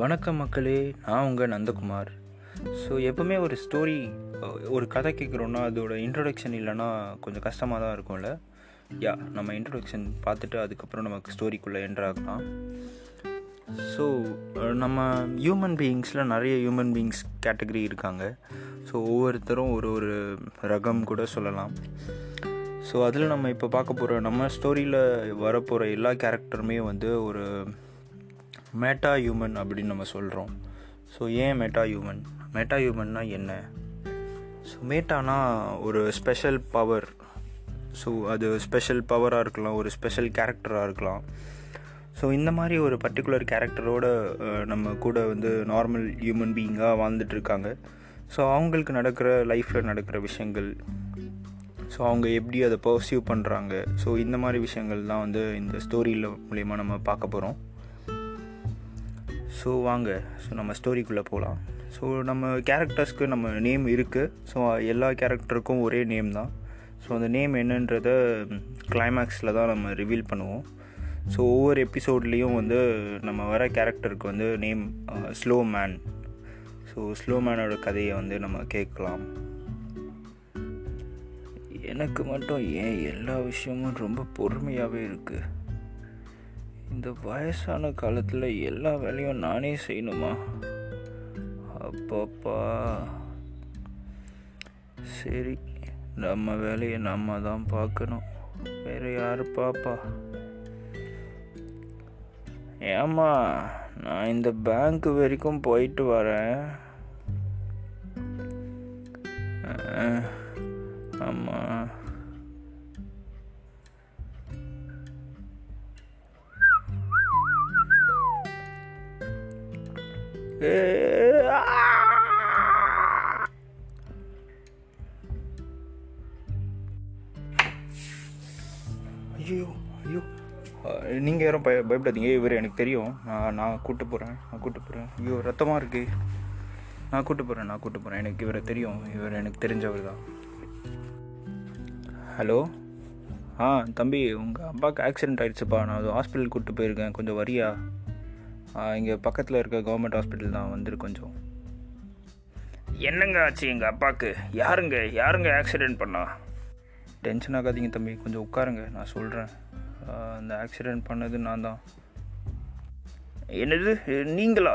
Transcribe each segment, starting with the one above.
வணக்கம் மக்களே நான் உங்கள் நந்தகுமார். ஸோ எப்போவுமே ஒரு ஸ்டோரி ஒரு கதை கேட்குறோன்னா அதோட இன்ட்ரொடக்ஷன் இல்லைன்னா கொஞ்சம் கஷ்டமாக தான் இருக்கும்ல? யா நம்ம இன்ட்ரொடக்ஷன் பார்த்துட்டு அதுக்கப்புறம் நமக்கு ஸ்டோரிக்குள்ளே என்ட்ராகலாம் ஸோ நம்ம ஹியூமன் பீயிங்ஸில் நிறைய ஹியூமன் பீயிங்ஸ் கேட்டகரி இருக்காங்க. ஸோ ஒவ்வொருத்தரும் ஒரு ஒரு ரகம் கூட சொல்லலாம். ஸோ அதில் நம்ம இப்போ பார்க்க போகிற நம்ம ஸ்டோரியில் வரப்போகிற எல்லா கேரக்டருமே வந்து ஒரு மேட்டா ஹியூமன் அப்படின்னு நம்ம சொல்கிறோம் ஸோ ஏன் மெட்டா ஹியூமன் மெட்டா ஹியூமன்னா என்ன? ஸோ மேட்டானா ஒரு ஸ்பெஷல் பவர் ஸோ அது ஸ்பெஷல் பவராக இருக்கலாம் ஒரு ஸ்பெஷல் கேரக்டராக இருக்கலாம். ஸோ இந்த மாதிரி ஒரு பர்டிகுலர் கேரக்டரோட நம்ம கூட வந்து நார்மல் ஹியூமன் பீயிங்காக வாழ்ந்துட்டுருக்காங்க ஸோ அவங்களுக்கு நடக்கிற லைஃப்பில் நடக்கிற விஷயங்கள். ஸோ அவங்க எப்படி அதை பர்சீவ் பண்ணுறாங்க ஸோ இந்த மாதிரி விஷயங்கள் தான் வந்து இந்த ஸ்டோரியில் மூலயமா நம்ம பார்க்க போகிறோம் ஸோ வாங்க. ஸோ நம்ம ஸ்டோரிக்குள்ளே போகலாம் ஸோ நம்ம கேரக்டர்ஸ்க்கு நம்ம நேம் இருக்குது ஸோ எல்லா கேரக்டருக்கும் ஒரே நேம் தான். ஸோ அந்த நேம் என்னன்றத கிளைமேக்ஸில் தான் நம்ம ரிவீல் பண்ணுவோம். ஸோ ஒவ்வொரு எபிசோட்லேயும் வந்து நம்ம வர கேரக்டருக்கு வந்து name slow man so slow மேனோட கதையை வந்து நம்ம கேட்கலாம். எனக்கு மட்டும் ஏன் எல்லா விஷயமும் ரொம்ப பொறுமையாகவே இருக்குது இந்த வயசான காலத்தில் எல்லா வேலையும் நானே செய்யணுமா? அப்பப்பா. சரி நம்ம வேலையை நம்ம தான் பார்க்கணும். வேறு யார் பாப்பா? ஏம்மா நான் இந்த பேங்க் வரைக்கும் போயிட்டு வரேன். ஐயோ ஐயோ. நீங்கள் யாரும் பய பயப்படாதீங்க. இவர் எனக்கு தெரியும். நான் நான் கூட்டு போகிறேன் நான் கூட்டு போகிறேன் ஐயோ ரத்தமாக இருக்கு. நான் கூட்டு போகிறேன் நான் கூட்டு போகிறேன் எனக்கு இவரை தெரியும். இவர் எனக்கு தெரிஞ்சவர் தான். ஹலோ? ஆ தம்பி உங்கள் அப்பாவுக்கு ஆக்சிடென்ட் ஆகிடுச்சுப்பா நான் அது ஹாஸ்பிட்டல் கூப்பிட்டு போயிருக்கேன். கொஞ்சம் வரியா? இங்கே பக்கத்தில் இருக்க கவர்மெண்ட் ஹாஸ்பிட்டல் தான் வந்துரு கொஞ்சம். என்னங்க ஆச்சு எங்கள் அப்பாவுக்கு யாருங்க? யாருங்க ஆக்சிடெண்ட் பண்ணா? டென்ஷன் ஆகாதீங்க தம்பி கொஞ்சம் உட்காருங்க நான் சொல்கிறேன் அந்த ஆக்சிடெண்ட் பண்ணது நான் தான். என்னது? நீங்களா?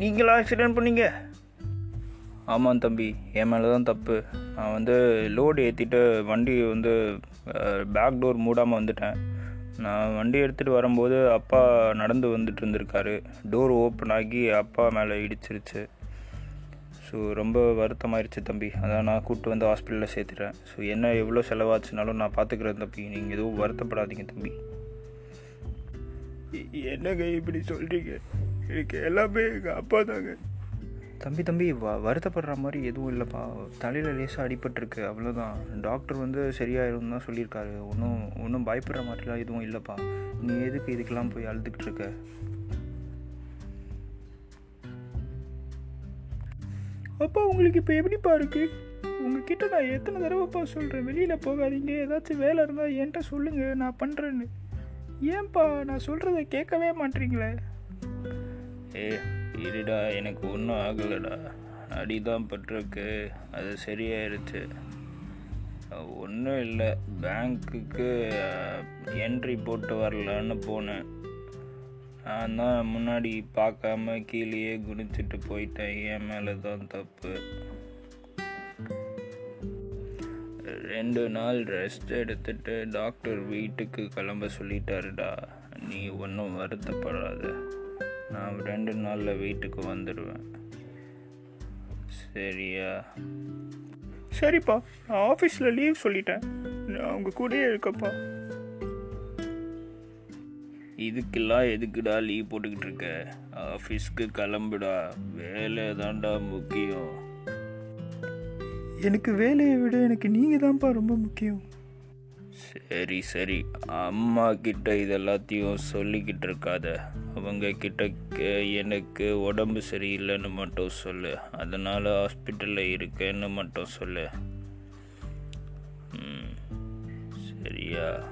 நீங்களா ஆக்சிடெண்ட் பண்ணீங்க? ஆமாம் தம்பி என் மேலே தான் தப்பு. நான் வந்து லோடு ஏற்றிட்டு வண்டி வந்து பேக் டோர் மூடாமல் வந்துட்டேன். நான் வண்டி எடுத்துகிட்டு வரும்போது அப்பா நடந்து வந்துட்டு இருந்திருக்காரு. டோர் ஓப்பன் ஆகி அப்பா மேலே இடிச்சிருச்சு. ஸோ ரொம்ப வருத்தமாயிருச்சு தம்பி. அதான் நான் கூப்பிட்டு வந்து ஹாஸ்பிட்டலில் சேர்த்துறேன் ஸோ என்ன எவ்வளோ செலவாச்சுனாலும் நான் பார்த்துக்கிறேன் தம்பி. நீங்கள் எதுவும் வருத்தப்படாதீங்க தம்பி. என்னங்க இப்படி சொல்கிறீங்க எனக்கு எல்லாமே எங்கள் அப்பா தாங்க. தம்பி தம்பி வ வருத்தப்படுற மாதிரி எதுவும் இல்லைப்பா. தலையில் லேசாக அடிபட்டிருக்கு. அவ்வளோதான் டாக்டர் வந்து சரியாயிரும் தான் சொல்லியிருக்காரு. ஒன்றும் ஒன்றும் பயப்படுற மாதிரிலாம் எதுவும் இல்லைப்பா. நீ எதுக்கு இதுக்கெல்லாம் போய் அழுதுகிட்டு இருக்க? அப்பா உங்களுக்கு இப்போ எப்படிப்பா இருக்குது உங்ககிட்ட நான் எத்தனை தடவைப்பா சொல்கிறேன் வெளியில் போகாதீங்க. ஏதாச்சும் வேலை இருந்தால் என்கிட்ட சொல்லுங்கள் நான் பண்ணுறேன்னு ஏன்பா நான் சொல்கிறத கேட்கவே மாட்டீங்களே? ஏ இருடா எனக்கு ஒன்றும் ஆகலைடா. அடிதான் பட்டிருக்கு. அது சரியாயிருச்சு. ஒன்றும் இல்லை. பேங்க்குக்கு என்ட்ரி போட்டு வரலான்னு போனேன். நான் தான் முன்னாடி பார்க்காம கீழேயே குனிச்சிட்டு போயிட்டேன். என் மேலே தான் தப்பு. ரெண்டு நாள் ரெஸ்ட் எடுத்துட்டு டாக்டர் வீட்டுக்கு கிளம்ப சொல்லிட்டாருடா. நீ ஒன்றும் வருத்தப்படாத. நான் ரெண்டு நாளில் வீட்டுக்கு வந்துடுவேன் சரியா? சரிப்பா நான் ஆஃபீஸில் லீவ் சொல்லிட்டேன். நான் உங்கள் கூடயே இருக்கப்பா இதுக்கெல்லாம் எதுக்குடா லீவ் போட்டுக்கிட்டு இருக்க? ஆஃபீஸ்க்கு கிளம்புடா. வேலை தான்டா முக்கியம். எனக்கு வேலையை விட எனக்கு நீங்கள் தான்ப்பா ரொம்ப முக்கியம். சரி சரி. அம்மா கிட்ட இதெல்லாத்தையும் சொல்லிக்கிட்டு இருக்காத அவங்க கிட்ட எனக்கு உடம்பு சரியில்லைன்னு மட்டும் சொல்லு. அதனால் ஹாஸ்பிட்டலில் இருக்கேன்னு மட்டும் சொல்லு. ம் சரியா?